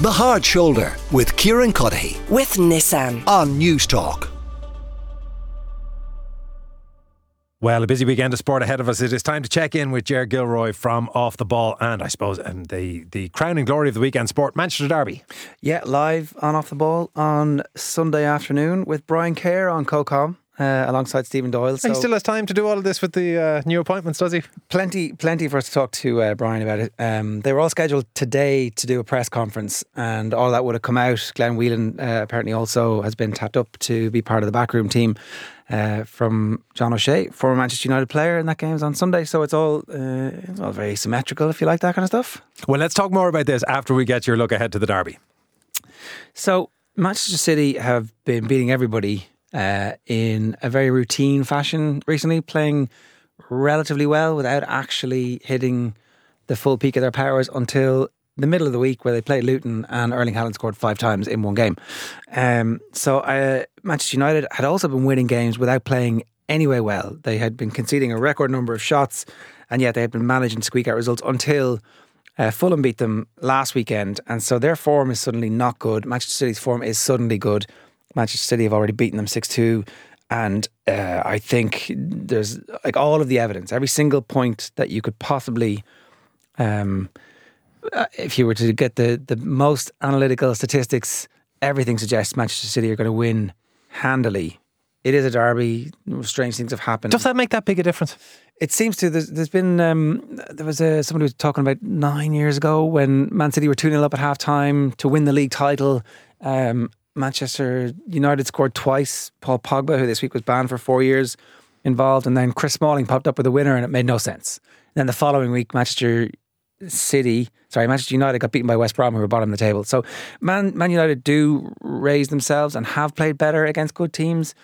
The Hard Shoulder with Kieran Cuddihy with Nissan. on News Talk. Well, a busy weekend of sport ahead of us. It is time to check in with Ger Gilroy from Off the Ball and I suppose um, the, the crowning glory of the weekend sport, Manchester Derby. Yeah, live on Off the Ball on Sunday afternoon with Brian Kerr on CoCom. Uh, alongside Stephen Doyle. he still has time to do all of this with the uh, new appointments, does he? plenty, plenty for us to talk to uh, Brian about it. Um, they were all scheduled today to do a press conference, and all that would have come out. Glenn Whelan uh, apparently also has been tapped up to be part of the backroom team uh, from John O'Shea, former Manchester United player, and that game's on Sunday. So it's all uh, it's all very symmetrical, if you like that kind of stuff. Well, let's talk more about this after we get your look ahead to the Derby. So Manchester City have been beating everybody uh, in a very routine fashion recently, playing relatively well without actually hitting the full peak of their powers until the middle of the week where they played Luton and Erling Haaland scored five times in one game. Um, so uh, Manchester United had also been winning games without playing anyway well. They had been conceding a record number of shots and yet they had been managing to squeak out results until uh, Fulham beat them last weekend, and so their form is suddenly not good. Manchester City's form is suddenly good. Manchester City have already beaten them 6 2. And uh, I think there's like all of the evidence, every single point that you could possibly, um, uh, if you were to get the, the most analytical statistics, everything suggests Manchester City are going to win handily. It is a derby. Strange things have happened. Does that make that big a difference? It seems to. There's, there's been um, there was a, somebody was talking about nine years ago when Man City were two 0 up at half time to win the league title. Um, Manchester United scored twice. Paul Pogba, who this week was banned for four years, involved, and then Chris Smalling popped up with a winner, and it made no sense. then the following week, Manchester City, sorry, Manchester United got beaten by West Brom, who were bottom of the table. So Man, Man United do raise themselves and have played better against good teams.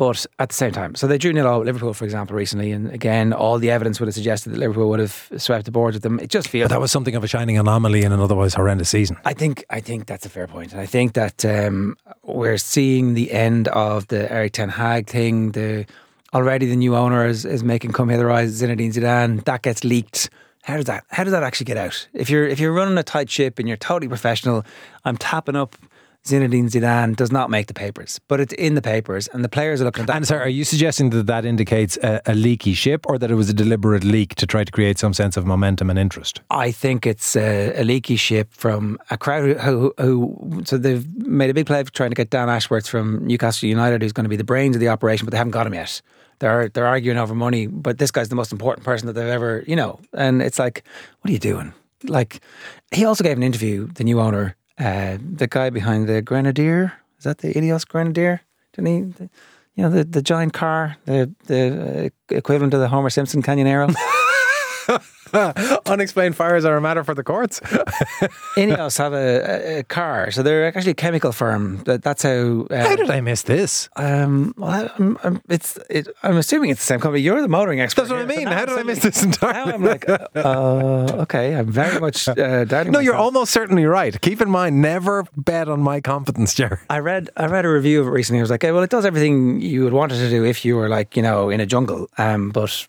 But at the same time, so they drew nil all Liverpool, for example, recently, and again, all the evidence would have suggested that Liverpool would have swept the board with them. It just feels But that was something of a shining anomaly in an otherwise horrendous season. I think I think that's a fair point. point, and I think that um, we're seeing the end of the Erik Ten Hag thing. The already the new owner is, is making come hither eyes Zinedine Zidane. That gets leaked. How does that How does that actually get out? If you're if you're running a tight ship and you're totally professional, I'm tapping up. Zinedine Zidane does not make the papers, but it's in the papers, and the players are looking at that. And sir, are you suggesting that that indicates a, a leaky ship or that it was a deliberate leak to try to create some sense of momentum and interest? I think it's a, a leaky ship from a crowd who, who, so they've made a big play for trying to get Dan Ashworth from Newcastle United, who's going to be the brains of the operation, but they haven't got him yet. They're they're arguing over money, but this guy's the most important person that they've ever, you know. And it's like, what are you doing? Like, he also gave an interview, the new owner, uh, the guy behind the Grenadier. Is that the Ineos Grenadier? Didn't he? You know the, the giant car, the the uh, equivalent of the Homer Simpson Canyonero. Unexplained fires are a matter for the courts. Ineos have a, a, a car, so they're actually a chemical firm. That, that's how. Uh, How did I miss this? Um, well, I'm, I'm, it's. It, I'm assuming it's the same company. You're the motoring expert. That's what I here, so mean. now How did I miss this entirely? Now I'm like, uh, okay. I'm very much uh, doubting. No, you're almost certainly right. Keep in mind, never bet on my competence, Jerry. I read I read a review of it recently. I was like, hey, well, it does everything you would want it to do if you were like you know in a jungle. Um, but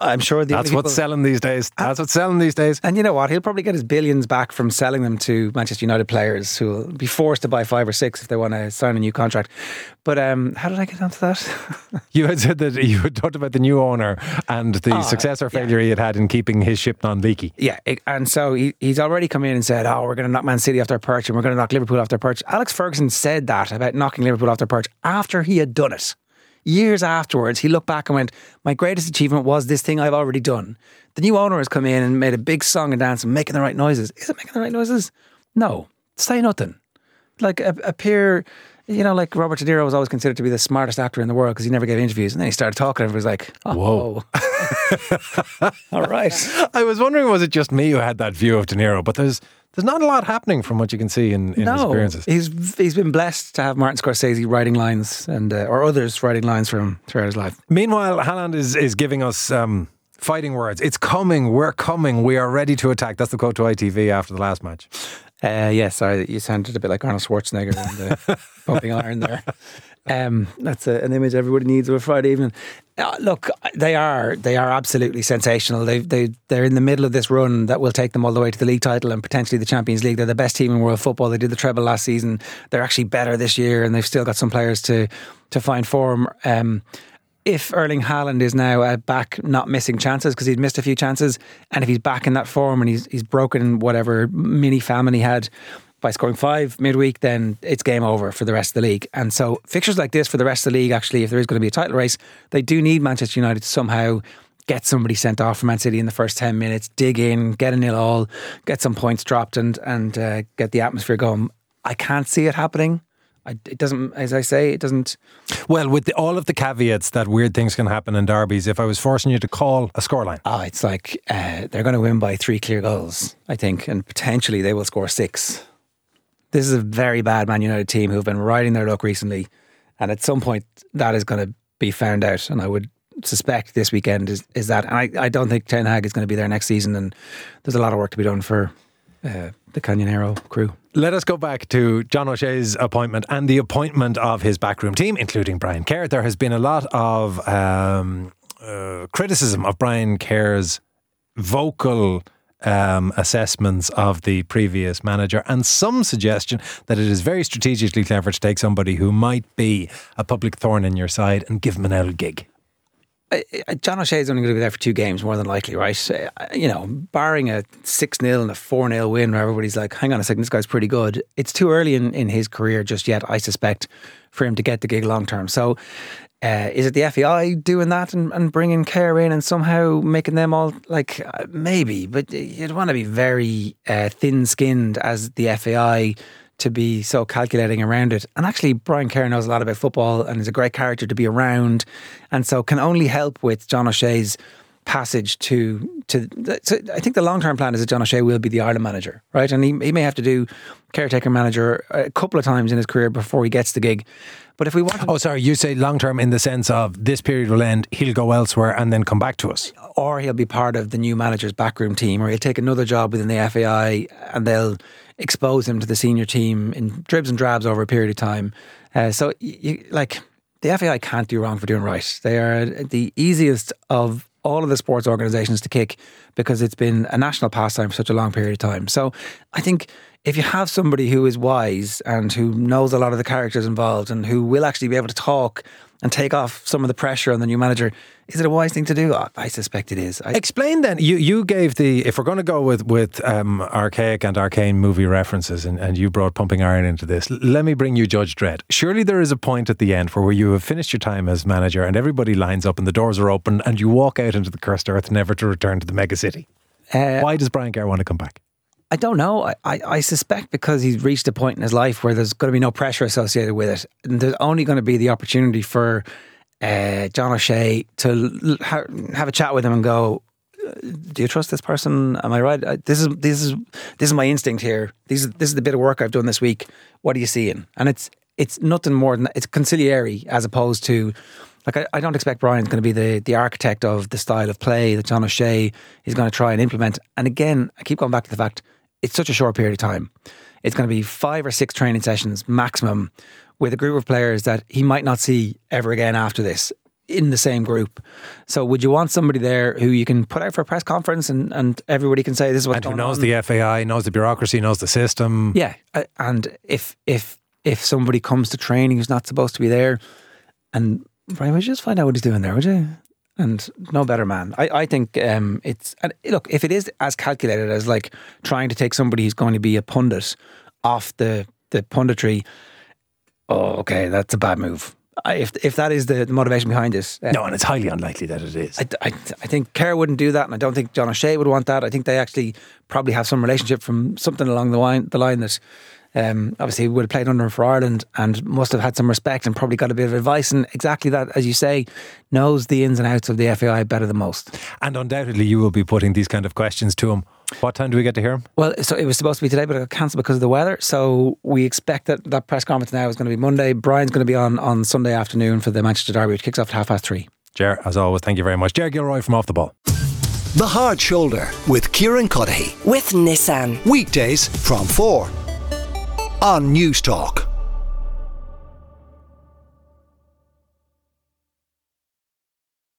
I'm sure the That's what's selling these days. That's what's selling these days. And you know what? He'll probably get his billions back from selling them to Manchester United players who will be forced to buy five or six if they want to sign a new contract. But um, how did I get onto that? You had said that you had talked about the new owner and the Ah, success or yeah. failure he had had in keeping his ship non-leaky. yeah, it- and so he, he's already come in and said, "Oh, we're going to knock Man City off their perch and we're going to knock Liverpool off their perch." Alex Ferguson said that about knocking Liverpool off their perch after he had done it. Years afterwards, he looked back and went, "My greatest achievement was this thing I've already done." The new owner has come in and made a big song and dance and making the right noises. Is it making the right noises? No, say nothing. Like a, appear, you know, like Robert De Niro was always considered to be the smartest actor in the world because he never gave interviews, and then he started talking, and everybody was like, oh, Whoa. all right." I was wondering, was it just me who had that view of De Niro? But there's there's not a lot happening from what you can see in, in his no, appearances. he's he's been blessed to have Martin Scorsese writing lines and uh, or others writing lines for him throughout his life. Meanwhile, Haaland is is giving us um, fighting words. It's coming. We're coming. We are ready to attack. That's the quote to ITV after the last match. Uh, yeah, sorry, you sounded a bit like Arnold Schwarzenegger in the pumping iron there. Um, that's a, an image everybody needs of a Friday evening. Uh, look, they are they are absolutely sensational. They they they're in the middle of this run that will take them all the way to the league title and potentially the Champions League. They're the best team in world football. They did the treble last season. They're actually better this year, and they've still got some players to to find form. Um, if Erling Haaland is now uh, back, not missing chances because he'd missed a few chances, and if he's back in that form and he's he's broken whatever mini famine he had by scoring five midweek, then it's game over for the rest of the league. And so fixtures like this for the rest of the league, actually, if there is going to be a title race, they do need Manchester United to somehow get somebody sent off from Man City in the first 10 minutes, dig in, get a nil all, get some points dropped and, and uh, get the atmosphere going. I can't see it happening. I, it doesn't, as I say, it doesn't. Well, with the, all of the caveats that weird things can happen in derbies, if I was forcing you to call a scoreline, oh, it's like uh, they're going to win by three clear goals, I think, and potentially they will score six. This is a very bad Man United team who've been riding their luck recently, and at some point that is going to be found out. And I would suspect this weekend is, is that. And I, I don't think Ten Hag is going to be there next season, and there's a lot of work to be done for uh, the Canyonero crew. Let us go back to John O'Shea's appointment and the appointment of his backroom team, including Brian Kerr. There has been a lot of um, uh, criticism of Brian Kerr's vocal um, assessments of the previous manager and some suggestion that it is very strategically clever to take somebody who might be a public thorn in your side and give him an L gig. John O'Shea is only going to be there for two games, more than likely, right? You know, barring a 6 0 and a 4 0 win where everybody's like, hang on a second, this guy's pretty good. It's too early in, in his career just yet, I suspect, for him to get the gig long term. So uh, is it the FAI doing that and, and bringing Kerr in and somehow making them all like uh, maybe, but you'd want to be very uh, thin skinned as the FAI to be so calculating around it. And actually, Brian Kerr knows a lot about football and is a great character to be around, and so can only help with John O'Shea's passage to to. So I think the long term plan is that John O'Shea will be the Ireland manager, right? And he he may have to do caretaker manager a couple of times in his career before he gets the gig. But if we want, oh, sorry, you say long term in the sense of this period will end, he'll go elsewhere and then come back to us, or he'll be part of the new manager's backroom team, or he'll take another job within the FAI and they'll expose him to the senior team in dribs and drabs over a period of time. Uh, so, you, like the FAI can't do wrong for doing right. They are the easiest of all of the sports organisations to kick because it's been a national pastime for such a long period of time. So I think if you have somebody who is wise and who knows a lot of the characters involved and who will actually be able to talk and take off some of the pressure on the new manager. Is it a wise thing to do? I suspect it is. I Explain then. You you gave the if we're going to go with with um, archaic and arcane movie references, and, and you brought Pumping Iron into this. Let me bring you Judge Dredd. Surely there is a point at the end where you have finished your time as manager, and everybody lines up, and the doors are open, and you walk out into the cursed earth, never to return to the mega city. Uh, Why does Brian Kerr want to come back? I don't know. I, I, I, suspect because he's reached a point in his life where there's going to be no pressure associated with it. And there's only going to be the opportunity for uh, John O'Shea to ha- have a chat with him and go, "Do you trust this person? Am I right? This is this is this is my instinct here. These this is the bit of work I've done this week. What are you seeing?" And it's it's nothing more than it's conciliary as opposed to like I, I don't expect Brian's going to be the the architect of the style of play that John O'Shea is going to try and implement. And again, I keep going back to the fact it's such a short period of time. It's going to be five or six training sessions maximum with a group of players that he might not see ever again after this in the same group. So would you want somebody there who you can put out for a press conference and, and everybody can say this is what and who knows on. the FAI, knows the bureaucracy, knows the system. Yeah, uh, and if if if somebody comes to training who's not supposed to be there, and Brian, would you just find out what he's doing there, would you? And no better man. I, I think um, it's and look if it is as calculated as like trying to take somebody who's going to be a pundit off the the punditry oh, okay, that's a bad move. If if that is the, the motivation behind this, uh, no, and it's highly unlikely that it is. I, I, I think Kerr wouldn't do that, and I don't think John O'Shea would want that. I think they actually probably have some relationship from something along the line, the line that um, obviously would have played under him for Ireland and must have had some respect and probably got a bit of advice. And exactly that, as you say, knows the ins and outs of the FAI better than most. And undoubtedly, you will be putting these kind of questions to him what time do we get to hear him? Well, so it was supposed to be today, but it got cancelled because of the weather. So we expect that that press conference now is going to be Monday. Brian's going to be on on Sunday afternoon for the Manchester Derby, which kicks off at half past three. Ger, as always, thank you very much. Ger Gilroy from Off the Ball. The Hard Shoulder with Kieran Cuddihy. with Nissan. Weekdays from 4 on News Talk.